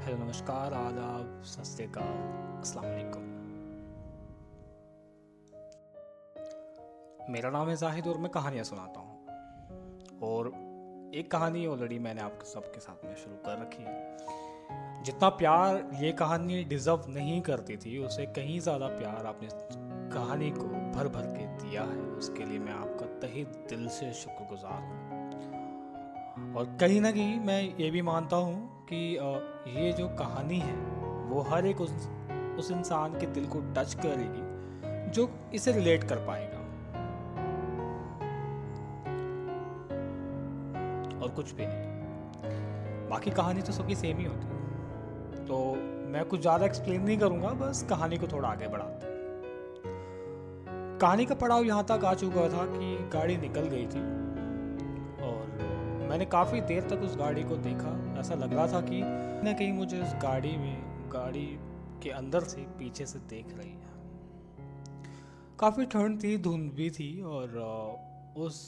Hello, नमस्कार, आदाब सत श्रीकाल मेरा नाम है जाहिद और मैं कहानियाँ सुनाता हूँ। और एक कहानी ऑलरेडी मैंने आपके सबके साथ में शुरू कर रखी है। जितना प्यार ये कहानी डिज़र्व नहीं करती थी, उसे कहीं ज़्यादा प्यार आपने कहानी को भर भर के दिया है। उसके लिए मैं आपका तहे दिल से शुक्रगुजार हूँ। और कहीं ना कहीं मैं ये भी मानता हूँ कि ये जो कहानी है, वो हर एक उस उस इंसान के दिल को टच करेगी, जो इसे रिलेट कर पाएगा। और कुछ भी नहीं। बाकी कहानी तो सबकी सेम ही होती है। तो मैं कुछ ज़्यादा एक्सप्लेन नहीं करूँगा, बस कहानी को थोड़ा आगे बढ़ाते कहानी का पड़ाव यहाँ तक आ चुका था कि गाड़ी निकल गई थी। मैंने काफ़ी देर तक उस गाड़ी को देखा। ऐसा लग रहा था कि न कहीं मुझे उस गाड़ी में, गाड़ी के अंदर से पीछे से देख रही है। काफ़ी ठंड थी, धुंध भी थी और उस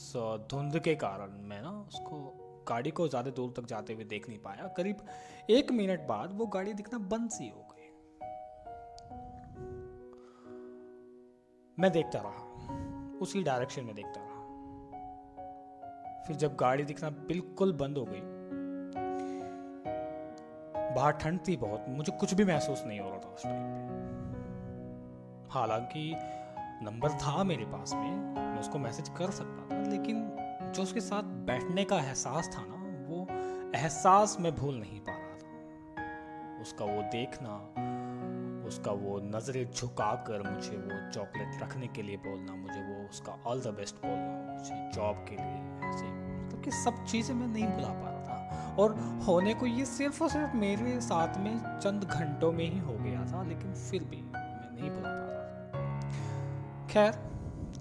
धुंध के कारण मैं ना उसको, गाड़ी को ज़्यादा दूर तक जाते हुए देख नहीं पाया। करीब एक मिनट बाद वो गाड़ी दिखना बंद सी हो गई। मैं देखता रहा। उसी डायरेक्शन में देखता फिर जब गाड़ी दिखना बिल्कुल बंद हो गई। बाहर ठंड थी बहुत, मुझे कुछ भी महसूस नहीं हो रहा था उस टाइम पे। हालाँकि नंबर था मेरे पास में, मैं उसको मैसेज कर सकता था, लेकिन जो उसके साथ बैठने का एहसास था ना, वो एहसास मैं भूल नहीं पा रहा था। उसका वो देखना, उसका वो नज़रें झुका कर मुझे वो चॉकलेट रखने के लिए बोलना, मुझे वो उसका ऑल द बेस्ट बोलना, मुझे जॉब के लिए। ऐसे मतलब कि सब चीज़ें मैं नहीं भुला पा रहा था। और होने को ये सिर्फ़ और सिर्फ़ मेरे साथ में चंद घंटों में ही हो गया था लेकिन फिर भी मैं नहीं भुला पा रहा खैर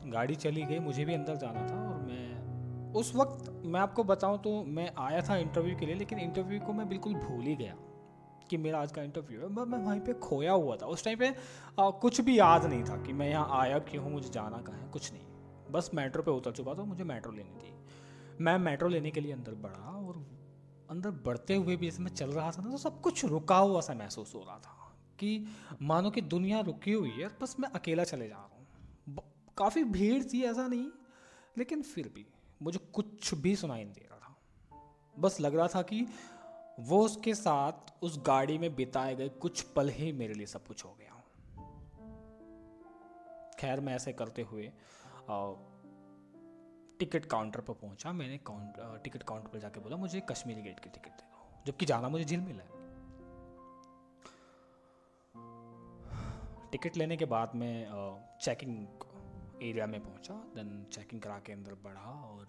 गाड़ी चली गई मुझे भी अंदर जाना था और मैं उस वक्त मैं आपको बताऊँ तो मैं आया था इंटरव्यू के लिए लेकिन इंटरव्यू को मैं बिल्कुल भूल ही गया कि मेरा आज का इंटरव्यू है। मैं वहीं पे खोया हुआ था। उस टाइम पे आ, कुछ भी याद नहीं था कि मैं यहाँ आया क्यों मुझे जाना कहाँ है कुछ नहीं। बस मेट्रो पे उतर चुका था मुझे मेट्रो लेनी थी। मैं मेट्रो लेने के लिए अंदर बढ़ा और अंदर बढ़ते हुए भी जैसे मैं चल रहा था ना तो सब कुछ रुका हुआ सा महसूस हो रहा था कि मानो कि दुनिया रुकी हुई है, बस मैं अकेला चले जा रहा हूँ। काफ़ी भीड़ थी, ऐसा नहीं, लेकिन फिर भी मुझे कुछ भी सुनाई नहीं दे रहा था। बस लग रहा था कि वो उसके साथ उस गाड़ी में बिताए गए कुछ पल ही मेरे लिए सब कुछ हो गया। खैर, मैं ऐसे करते हुए टिकट काउंटर पर पहुँचा, मैंने टिकट काउंटर पर जाके बोला, मुझे कश्मीरी गेट की टिकट दे दो। जबकि जाना मुझे झील मिला है। टिकट लेने के बाद मैं चेकिंग एरिया में पहुँचा देन चेकिंग करा के अंदर बढ़ा और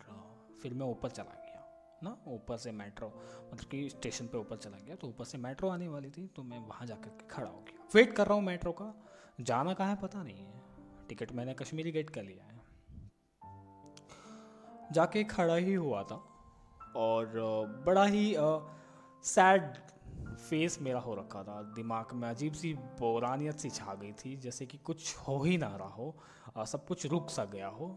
फिर मैं ऊपर चला गया, ना? ऊपर से मेट्रो मतलब कि स्टेशन पे ऊपर चला गया तो ऊपर से मेट्रो आने वाली थी तो मैं वहाँ जाकर के खड़ा हो गया। वेट कर रहा हूँ मेट्रो का, जाना कहाँ है पता नहीं है। टिकट मैंने कश्मीरी गेट का लिया है। जाके खड़ा ही हुआ था। और बड़ा ही सैड फेस मेरा हो रखा था। दिमाग में अजीब सी बोरानियत सी छा गई थी, जैसे कि कुछ हो ही ना रहा हो सब कुछ रुक सा गया हो।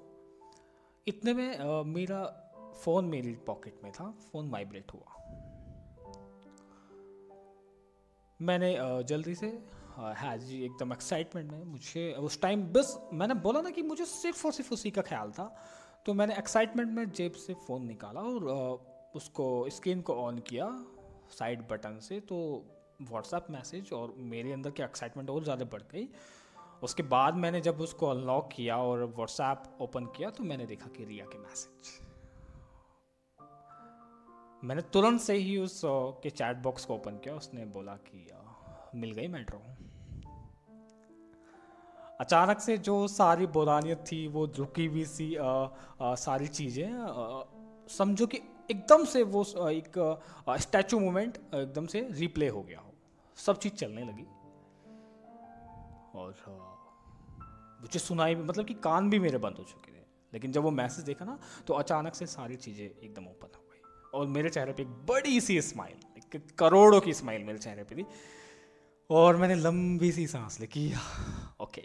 इतने में मेरा फ़ोन मेरी पॉकेट में था फ़ोन वाइब्रेट हुआ। मैंने जल्दी से हाँ जी, एकदम एक्साइटमेंट में मुझे, उस टाइम बस मैंने बोला ना कि मुझे सिर्फ़ और सिर्फ़ उसी का ख्याल था। तो मैंने एक्साइटमेंट में जेब से फ़ोन निकाला और उसको स्क्रीन को ऑन किया साइड बटन से तो व्हाट्सएप मैसेज और मेरे अंदर की एक्साइटमेंट और ज़्यादा बढ़ गई। उसके बाद मैंने जब उसको अनलॉक किया और व्हाट्सएप ओपन किया तो मैंने देखा कि रिया के मैसेज मैंने तुरंत से ही उस के चैट बॉक्स को ओपन किया, उसने बोला कि मिल गई मेट्रो अचानक से जो सारी बुरानियत थी वो रुकी हुई सी आ, आ, सारी चीज़ें समझो कि एकदम से वो एक स्टैचू मूवमेंट एकदम से रिप्ले हो गया हो। सब चीज़ चलने लगी। और मुझे सुनाई भी मतलब कि कान भी मेरे बंद हो चुके थे। लेकिन जब वो मैसेज देखा ना तो अचानक से सारी चीज़ें एकदम ओपन हो गई। और मेरे चेहरे पे एक बड़ी सी स्माइल एक करोड़ों की स्माइल मेरे चेहरे पे थी। और मैंने लंबी सी सांस ली कि ओके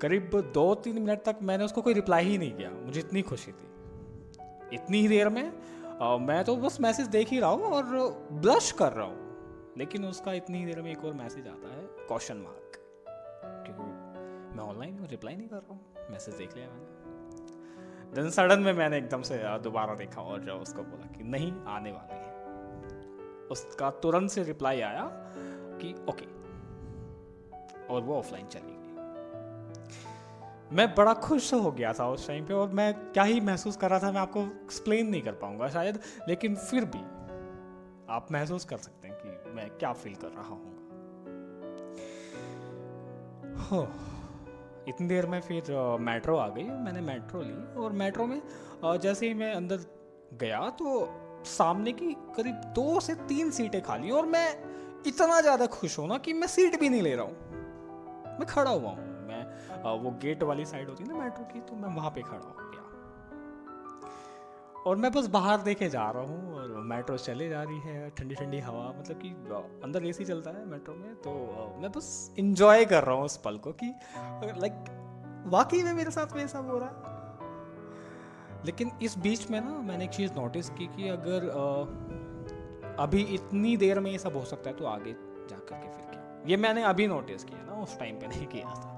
करीब दो तीन मिनट तक मैंने उसको कोई रिप्लाई ही नहीं किया। मुझे इतनी खुशी थी। इतनी ही देर में uh, मैं तो बस मैसेज देख ही रहा हूँ और ब्लश कर रहा हूँ। लेकिन उसका इतनी ही देर में एक और मैसेज आता है क्वेश्चन मार्क क्योंकि मैं ऑनलाइन हूँ रिप्लाई नहीं कर रहा हूँ। मैसेज देख लिया मैंने। देन सडन में मैंने एकदम से दोबारा देखा और जो उसको बोला कि नहीं आने वाले हैं। उसका तुरंत से रिप्लाई आया कि ओके और वो ऑफलाइन चली गई मैं बड़ा खुश हो गया था उस टाइम पे और मैं क्या ही महसूस कर रहा था, मैं आपको एक्सप्लेन नहीं कर पाऊँगा शायद, लेकिन फिर भी आप महसूस कर सकते हैं कि मैं क्या फील कर रहा हो। इतनी देर में फिर मेट्रो आ गई, मैंने मेट्रो ली और मेट्रो में जैसे ही मैं अंदर गया तो सामने की करीब दो से तीन सीटें खाली और मैं इतना ज़्यादा खुश हूँ ना कि मैं सीट भी नहीं ले रहा हूँ। मैं खड़ा हुआ हूँ। मैं वो गेट वाली साइड होती है ना मेट्रो की तो मैं वहाँ पे खड़ा हूँ और मैं बस बाहर देखे जा रहा हूँ और मेट्रो चले जा रही है ठंडी ठंडी हवा मतलब कि अंदर एसी चलता है मेट्रो में तो मैं बस इंजॉय कर रहा हूँ उस पल को कि लाइक वाकई में मेरे साथ में ऐसा हो रहा है। लेकिन इस बीच में ना मैंने एक चीज़ नोटिस की कि अगर आ, अभी इतनी देर में ये सब हो सकता है तो आगे जा कर के फिर क्या? ये मैंने अभी नोटिस किया ना उस टाइम पे नहीं किया था।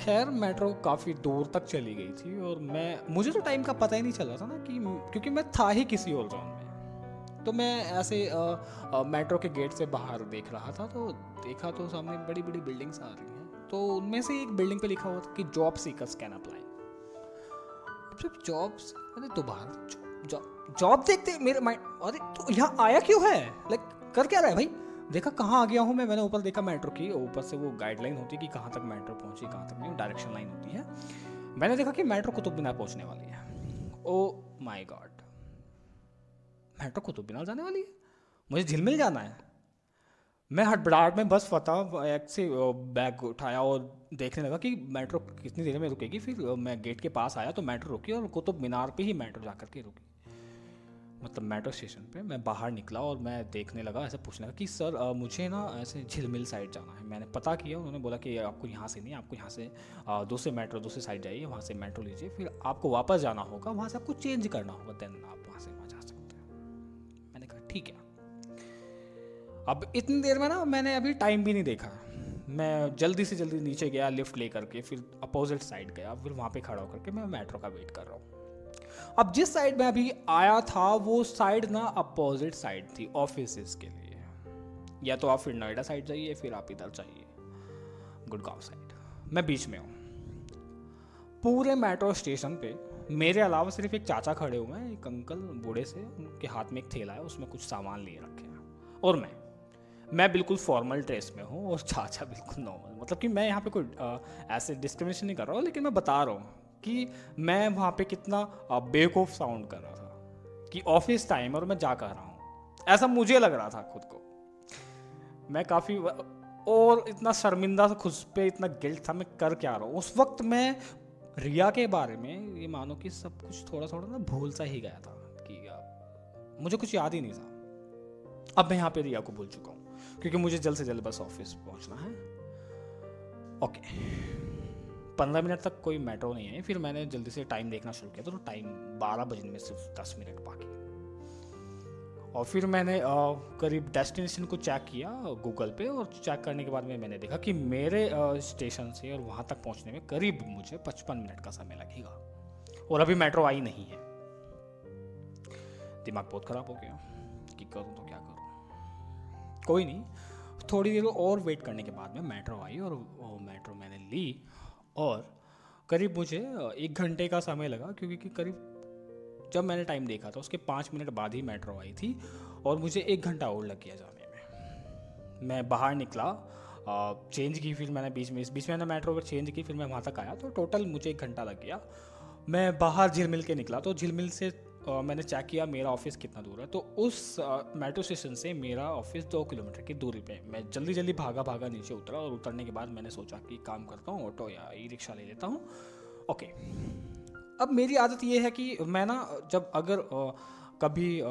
खैर मेट्रो काफ़ी दूर तक चली गई थी और मैं मुझे तो टाइम का पता ही नहीं चल था ना कि क्योंकि मैं था ही किसी और जोन में। तो मैं ऐसे आ, आ, मेट्रो के गेट से बाहर देख रहा था तो देखा तो सामने बड़ी बड़ी बिल्डिंग्स आ रही हैं। तो उनमें से एक बिल्डिंग पे लिखा हुआ था कि जॉब सीकर्स कैन अप्लाई जब जॉब्स तो बाहर जॉब देखते मेरे माइंड अरे तो यहाँ आया क्यों है? लाइक कर क्या रहा है भाई? देखा कहाँ आ गया हूँ मैं? मैंने ऊपर देखा मेट्रो की, ऊपर से वो गाइडलाइन होती है कि कहाँ तक मेट्रो पहुँची, कहाँ तक नहीं डायरेक्शन लाइन होती है। मैंने देखा कि मेट्रो कुतुब मीनार पहुँचने वाली है। ओ my God metro Qutub Minar जाने वाली है? मुझे झिलमिल जाना है? मैं हटबड़ाहट में बस फता एक से बैग उठाया और देखने लगा कि मेट्रो कितनी देर में रुकेगी। फिर मैं गेट के पास आया तो मेट्रो रुकी और कुतुब मीनार पे ही मेट्रो जा के रुकी। मतलब मेट्रो स्टेशन पे मैं बाहर निकला और मैं देखने लगा ऐसे पूछने लगा कि सर आ, मुझे ना ऐसे झिलमिल साइड जाना है। मैंने पता किया उन्होंने बोला कि आपको यहाँ से नहीं आपको यहाँ से दूसरे मेट्रो दूसरे साइड जाइए वहाँ से मेट्रो लीजिए फिर आपको वापस जाना होगा वहाँ से आपको चेंज करना होगा देन आप वहाँ से वहाँ जा सकते हैं। मैंने कहा ठीक है। अब इतनी देर में ना मैंने अभी टाइम भी नहीं देखा। मैं जल्दी से जल्दी नीचे गया लिफ्ट ले करके फिर अपोजिट साइड गया फिर वहाँ पे खड़ा होकर के मैं मेट्रो का वेट कर रहा हूँ। अब जिस साइड में अभी आया था वो साइड ना अपोजिट साइड थी ऑफ़िस के लिए। या तो आप फिर नोएडा साइड जाइए फिर आप इधर जाइए गुड़गांव साइड मैं बीच में हूँ। पूरे मेट्रो स्टेशन पे मेरे अलावा सिर्फ़ एक चाचा खड़े हुए हैं एक अंकल बूढ़े से उनके हाथ में एक थैला है उसमें कुछ सामान लिए रखे हैं। और मैं मैं बिल्कुल फॉर्मल ड्रेस में हूँ और चाचा बिल्कुल नॉर्मल मतलब कि मैं यहाँ पे कोई आ, ऐसे डिस्क्रिमिनेशन नहीं कर रहा हूँ लेकिन मैं बता रहा हूँ। कि मैं वहाँ पे कितना बेवकूफ़ साउंड कर रहा था, कि ऑफ़िस टाइम और मैं जा कर रहा हूँ। ऐसा मुझे लग रहा था खुद को। मैं काफ़ी और इतना शर्मिंदा था खुद पे इतना गिल्ट था, मैं कर क्या रहा हूँ? उस वक्त मैं रिया के बारे में ये मानो कि सब कुछ थोड़ा थोड़ा ना भूल सा ही गया था, कि मुझे कुछ याद ही नहीं था। अब मैं यहाँ पे रिया को भूल चुका हूँ, क्योंकि मुझे जल्द से जल्द बस ऑफ़िस पहुँचना है। ओके पंद्रह मिनट तक कोई मेट्रो नहीं आई फिर मैंने जल्दी से टाइम देखना शुरू किया तो टाइम बारह बजने में सिर्फ़ दस मिनट बाकी और फिर मैंने करीब डेस्टिनेशन को चेक किया गूगल पे, और चेक करने के बाद में मैंने देखा कि मेरे स्टेशन से और वहाँ तक पहुँचने में करीब मुझे पचपन मिनट का समय लगेगा। और अभी मेट्रो आई नहीं है। दिमाग बहुत ख़राब हो गया। कि करूँ तो क्या करूँ? कोई नहीं। थोड़ी देर और वेट करने के बाद में मेट्रो आई और मेट्रो मैंने ली। और करीब मुझे एक घंटे का समय लगा क्योंकि करीब जब मैंने टाइम देखा था, उसके पाँच मिनट बाद ही मेट्रो आई थी और मुझे एक घंटा और लग गया जाने में। मैं बाहर निकला चेंज की फिर मैंने बीच में बीच में मैंने मेट्रो पर चेंज की फिर मैं वहाँ तक आया तो टोटल मुझे एक घंटा लग गया। मैं बाहर झिलमिल के निकला तो झिलमिल से मैंने चेक किया, मेरा ऑफ़िस कितना दूर है। तो उस मेट्रो स्टेशन से मेरा ऑफ़िस दो किलोमीटर की दूरी पे मैं जल्दी जल्दी भागा भागा नीचे उतरा और उतरने के बाद मैंने सोचा कि काम करता हूँ ऑटो या ई रिक्शा ले लेता हूँ। ओके अब मेरी आदत ये है कि मैं ना, जब अगर कभी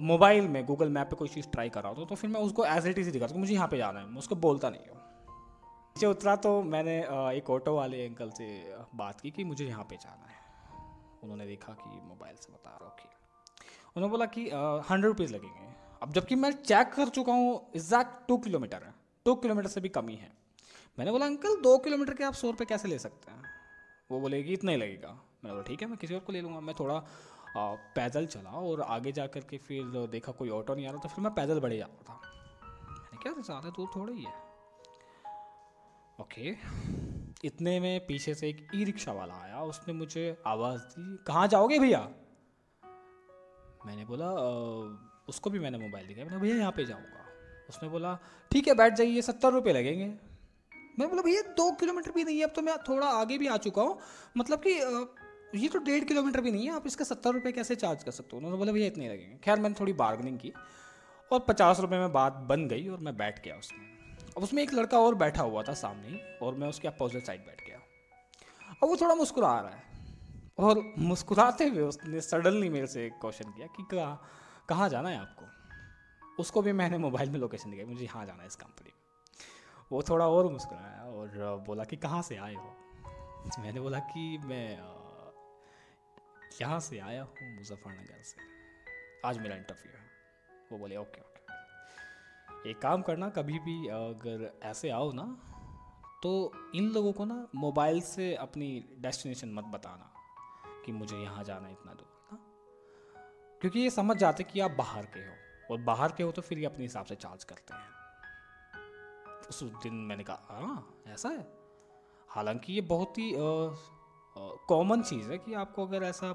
मोबाइल में गूगल मैप पे कोई चीज़ ट्राई कर रहा हूँ तो फिर मैं उसको एज इट इज़ दिखाता हूँ मुझे यहाँ पे जाना है। मैं उसको बोलता नहीं हूँ। नीचे उतरा तो मैंने एक ऑटो वाले अंकल से बात की कि मुझे यहाँ पे जाना है। उन्होंने देखा कि मोबाइल से बता रहा ओके उन्होंने बोला कि हंड्रेड रुपीज़ लगेंगे। अब जबकि मैं चेक कर चुका हूँ एग्जैक्ट टू किलोमीटर है। टू किलोमीटर से भी कम ही। मैंने बोला, अंकल, दो किलोमीटर के आप सौ रुपये कैसे ले सकते हैं? वो बोलेगी इतना ही लगेगा। मैंने बोला, ठीक है, मैं किसी और को ले लूँगा। मैं थोड़ा पैदल चला और आगे जा कर के फिर देखा कोई ऑटो नहीं आ रहा तो फिर मैं पैदल बढ़े जा रहा था। मैंने क्या ज़्यादा दूर थोड़ा ही है। ओके। इतने में पीछे से एक ई रिक्शा वाला आया, उसने मुझे आवाज़ दी, कहाँ जाओगे भैया? मैंने बोला उसको भी मैंने मोबाइल दिखाया। मैंने भैया, यहाँ पे जाऊँगा। उसने बोला, ठीक है, बैठ जाइए, सत्तर रुपये लगेंगे। मैं बोला, भैया, दो किलोमीटर भी नहीं है, अब तो मैं थोड़ा आगे भी आ चुका हूँ। मतलब कि ये तो डेढ़ किलोमीटर भी नहीं है, आप इसका सत्तर रुपये कैसे चार्ज कर सकते हो? उन्होंने बोला, भैया, इतने लगेंगे। खैर, मैंने थोड़ी बार्गनिंग की और पचास रुपये में बात बन गई और मैं बैठ गया उसमें। अब उसमें एक लड़का और बैठा हुआ था सामने और मैं उसके अपोजिट साइड बैठ गया। अब वो थोड़ा मुस्कुरा रहा है। और मुस्कुराते हुए उसने सडनली मेरे से क्वेश्चन किया कि कहाँ कहाँ जाना है आपको? उसको भी मैंने मोबाइल में लोकेशन दिखाई, मुझे यहाँ जाना है इस कंपनी में। वो थोड़ा और मुस्कुराया और बोला कि कहाँ से आए हो? मैंने बोला कि मैं यहाँ से आया हूँ मुजफ्फरनगर से। आज मेरा इंटरव्यू है। वो बोले, ओके ओके। एक काम करना, कभी भी अगर ऐसे आओ ना तो इन लोगों को ना मोबाइल से अपनी डेस्टिनेशन मत बताना कि मुझे यहाँ जाना इतना दूर ना क्योंकि ये समझ जाते कि आप बाहर के हो, और बाहर के हो तो फिर ये अपने हिसाब से चार्ज करते हैं। उस दिन मैंने कहा हाँ ऐसा है? हालाँकि ये बहुत ही कॉमन चीज़ है कि आपको अगर ऐसा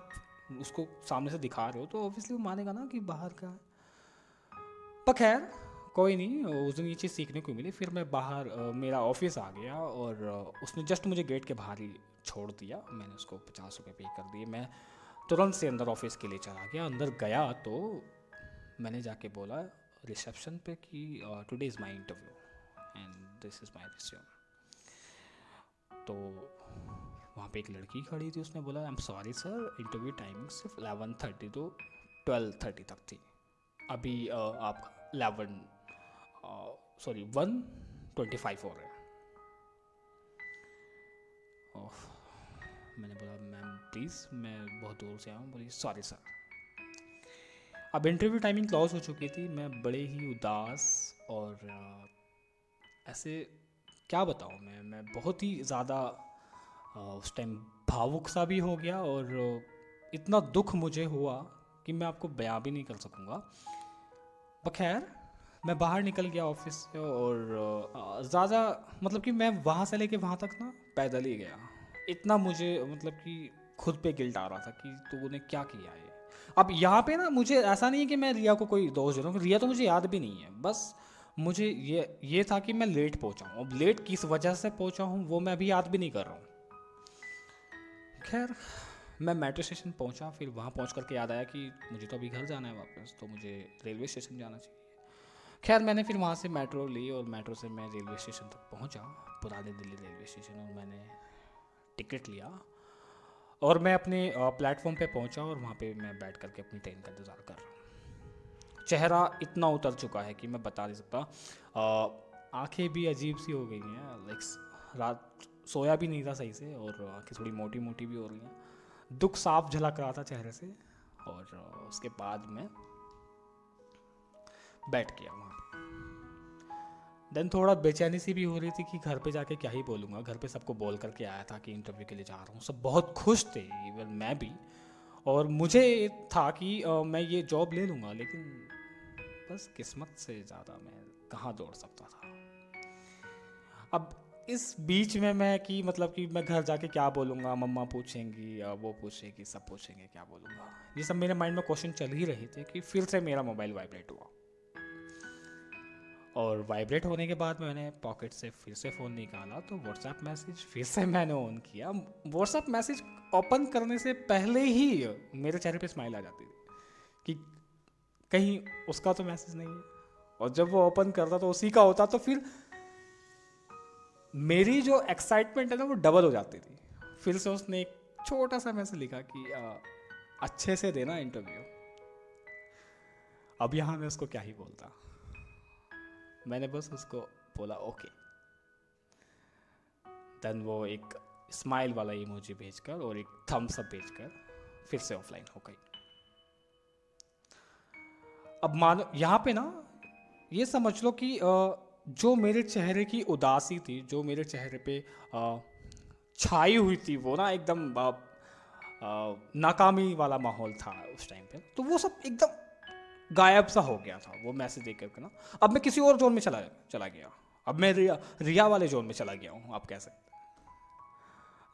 उसको सामने से दिखा रहे हो तो ऑब्वियसली वो मानेगा ना कि बाहर का है। पर खैर कोई नहीं उस दिन ये चीज़ सीखने को मिली। फिर मैं बाहर मेरा ऑफ़िस आ गया और उसने जस्ट मुझे गेट के बाहर ही छोड़ दिया। मैंने उसको पचास रुपये पे कर दिए। मैं तुरंत से अंदर ऑफ़िस के लिए चला गया। अंदर गया तो मैंने जाके बोला रिसेप्शन पे कि today is my interview and this is my resume तो वहाँ पे एक लड़की खड़ी थी। उसने बोला I am sorry sir interview timing सिर्फ़ eleven thirty to twelve thirty तक थी। अभी uh, आपका eleven sorry one twenty five हो रहे हैं ओह मैंने बोला, मैम प्लीज़ मैं बहुत दूर से आया हूँ बोली सॉरी सर अब इंटरव्यू टाइमिंग क्लॉज हो चुकी थी, मैं बड़े ही उदास और ऐसे, क्या बताऊँ मैं मैं बहुत ही ज़्यादा उस टाइम भावुक सा भी हो गया और इतना दुख मुझे हुआ कि मैं आपको बयां भी नहीं कर सकूँगा। बखैर मैं बाहर निकल गया ऑफ़िस से और ज़्यादा मतलब कि मैं वहाँ से लेके वहाँ तक ना पैदल ही गया। इतना मुझे मतलब कि खुद पे गिल्ट आ रहा था कि तूने क्या किया है अब यहाँ पे ना मुझे ऐसा नहीं है कि मैं रिया को कोई दोष दे रहा हूँ रिया तो मुझे याद भी नहीं है। बस मुझे ये ये था कि मैं लेट पहुँचा हूँ। अब लेट किस वजह से पहुँचा हूँ वो मैं अभी याद भी नहीं कर रहा हूँ। खैर, मैं मेट्रो स्टेशन पहुँचा, फिर वहाँ पहुँच करके याद आया कि मुझे तो अभी घर जाना है वापस तो मुझे रेलवे स्टेशन जाना चाहिए। खैर, मैंने फिर वहाँ से मेट्रो ली और मेट्रो से मैं रेलवे स्टेशन तक पहुँचा, पुराने दिल्ली रेलवे स्टेशन, और मैंने टिकट लिया। और मैं अपने प्लेटफॉर्म पे पहुँचा और वहाँ पे मैं बैठ करके अपनी ट्रेन का इंतज़ार कर रहा हूँ। चेहरा इतना उतर चुका है कि मैं बता नहीं सकता। आँखें भी अजीब सी हो गई हैं लाइक रात, सोया भी नहीं था सही से और आँखें थोड़ी मोटी मोटी भी हो रही हैं। दुख साफ़ झलक रहा था चेहरे से और उसके बाद मैं बैठ गया वहाँ। देन थोड़ा बेचैनी सी भी हो रही थी कि घर पे जाके क्या ही बोलूँगा। घर पे सबको बोल करके आया था कि इंटरव्यू के लिए जा रहा हूँ। सब बहुत खुश थे इवन मैं भी। और मुझे था कि आ, मैं ये जॉब ले लूँगा लेकिन बस किस्मत से ज़्यादा मैं कहाँ दौड़ सकता था। अब इस बीच में मैं कि मतलब कि मैं घर जाके क्या बोलूँगा? मम्मा पूछेंगी वो पूछेगी सब पूछेंगे क्या बोलूँगा? ये सब मेरे माइंड में क्वेश्चन चल ही रहे थे कि फिर से मेरा मोबाइल वाइब्रेट हुआ। और वाइब्रेट होने के बाद मैंने पॉकेट से फिर से फ़ोन निकाला तो व्हाट्सएप मैसेज फिर से मैंने ऑन किया। व्हाट्सएप मैसेज ओपन करने से पहले ही मेरे चेहरे पे स्माइल आ जाती थी कि कहीं उसका तो मैसेज नहीं है। और जब वो ओपन करता तो उसी का होता तो फिर मेरी जो एक्साइटमेंट है ना वो डबल हो जाती थी। फिर से उसने एक छोटा सा मैसेज लिखा कि आ, अच्छे से देना इंटरव्यू अब यहाँ मैं उसको क्या ही बोलता। मैंने बस उसको बोला, ओके. देन वो एक स्माइल वाला इमोजी भेजकर और एक थम्स अप भेजकर फिर से ऑफलाइन हो गई। अब मान, यहाँ पे ना, ये समझ लो कि जो मेरे चेहरे की उदासी थी, जो मेरे चेहरे पे छाई हुई थी, वो ना एकदम नाकामी वाला माहौल था उस टाइम पे तो वो सब एकदम गायब सा हो गया था वो मैसेज देख करके ना। अब मैं किसी और जोन में चला चला गया। अब मैं रिया रिया वाले जोन में चला गया हूँ, आप कह सकते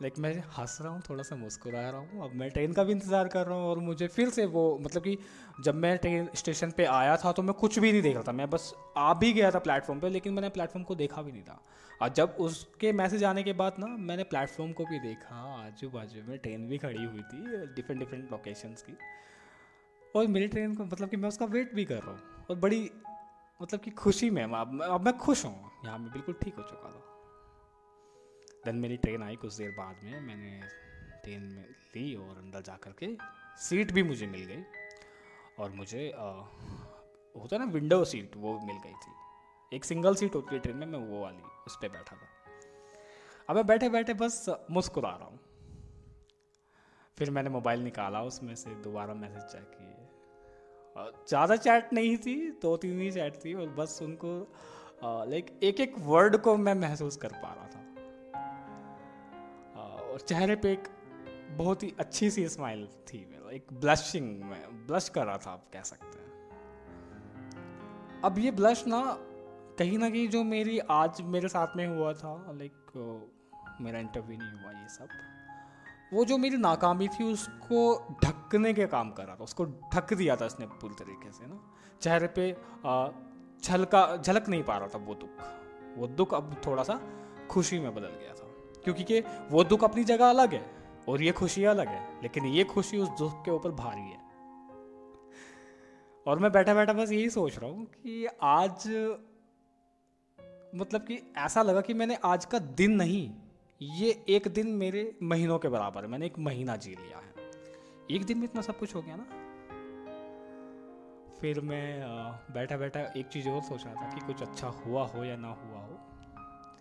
लाइक मैं हंस रहा हूँ, थोड़ा सा मुस्कुरा रहा हूँ। अब मैं ट्रेन का भी इंतज़ार कर रहा हूँ और मुझे फिर से वो मतलब कि जब मैं ट्रेन स्टेशन पे आया था तो मैं कुछ भी नहीं देख रहा था। मैं बस आ भी गया था प्लेटफॉर्म पे, लेकिन मैंने प्लेटफॉर्म को देखा भी नहीं था। और जब उसके मैसेज आने के बाद ना, मैंने प्लेटफॉर्म को भी देखा। आजू बाजू में ट्रेन भी खड़ी हुई थी डिफरेंट डिफरेंट लोकेशंस की। और मेरी ट्रेन को मतलब कि मैं उसका वेट भी कर रहा हूँ और बड़ी मतलब कि खुशी में अब मैं खुश हूँ। यहाँ मैं बिल्कुल ठीक हो चुका था। देन मेरी ट्रेन आई कुछ देर बाद में। मैंने ट्रेन में ली और अंदर जा कर के सीट भी मुझे मिल गई। और मुझे आ, होता ना विंडो सीट वो मिल गई थी। एक सिंगल सीट होती है ट्रेन में मैं वो वाली उस पर बैठा था। अब मैं बैठे बैठे बस मुस्कुरा रहा हूँ। फिर मैंने मोबाइल निकाला उसमें से दोबारा मैसेज चेक किए ज़्यादा चैट नहीं थी, दो तीन ही चैट थी, और बस उनको लाइक एक एक वर्ड को मैं महसूस कर पा रहा था। और चेहरे पे एक बहुत ही अच्छी सी स्माइल थी मेरा, एक ब्लशिंग में ब्लश कर रहा था, आप कह सकते हैं। अब ये ब्लश ना, कहीं ना कहीं जो मेरी आज मेरे साथ में हुआ था लाइक मेरा इंटरव्यू नहीं हुआ ये सब वो जो मेरी नाकामी थी, उसको ढकने के काम कर रहा था। उसको ढक दिया था उसने पूरी तरीके से, ना। चेहरे पे झलका, झलक नहीं पा रहा था वो दुख। वो दुख अब थोड़ा सा खुशी में बदल गया था। क्योंकि कि वो दुख अपनी जगह अलग है और ये खुशी अलग है, लेकिन ये खुशी उस दुख के ऊपर भारी है। और मैं बैठा बैठा बस यही सोच रहा हूँ कि आज मतलब कि ऐसा लगा कि मैंने आज का दिन नहीं ये एक दिन मेरे महीनों के बराबर है। मैंने एक महीना जी लिया है। एक दिन में इतना सब कुछ हो गया ना? फिर मैं बैठा बैठा एक चीज़ और सोच रहा था कि कुछ अच्छा हुआ हो या ना हुआ हो,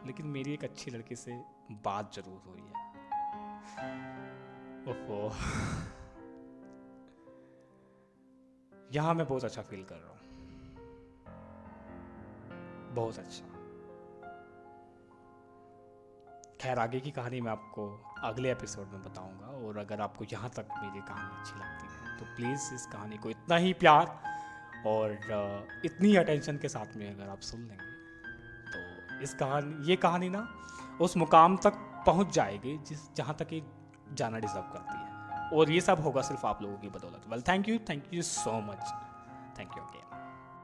लेकिन मेरी एक अच्छी लड़की से बात ज़रूर हुई है। ओफो यहाँ मैं बहुत अच्छा फील कर रहा हूँ। बहुत अच्छा। खैर, आगे की कहानी मैं आपको अगले एपिसोड में बताऊँगा और अगर आपको यहाँ तक मेरी कहानी अच्छी लगती है तो प्लीज़ इस कहानी को इतना ही प्यार और इतनी अटेंशन के साथ में अगर आप सुन लेंगे तो इस कहानी, ये कहानी ना उस मुकाम तक पहुँच जाएगी जिस, जहाँ तक ये जाना डिजर्व करती है। और ये सब होगा सिर्फ़ आप लोगों की बदौलत। Well thank you thank you so much thank you again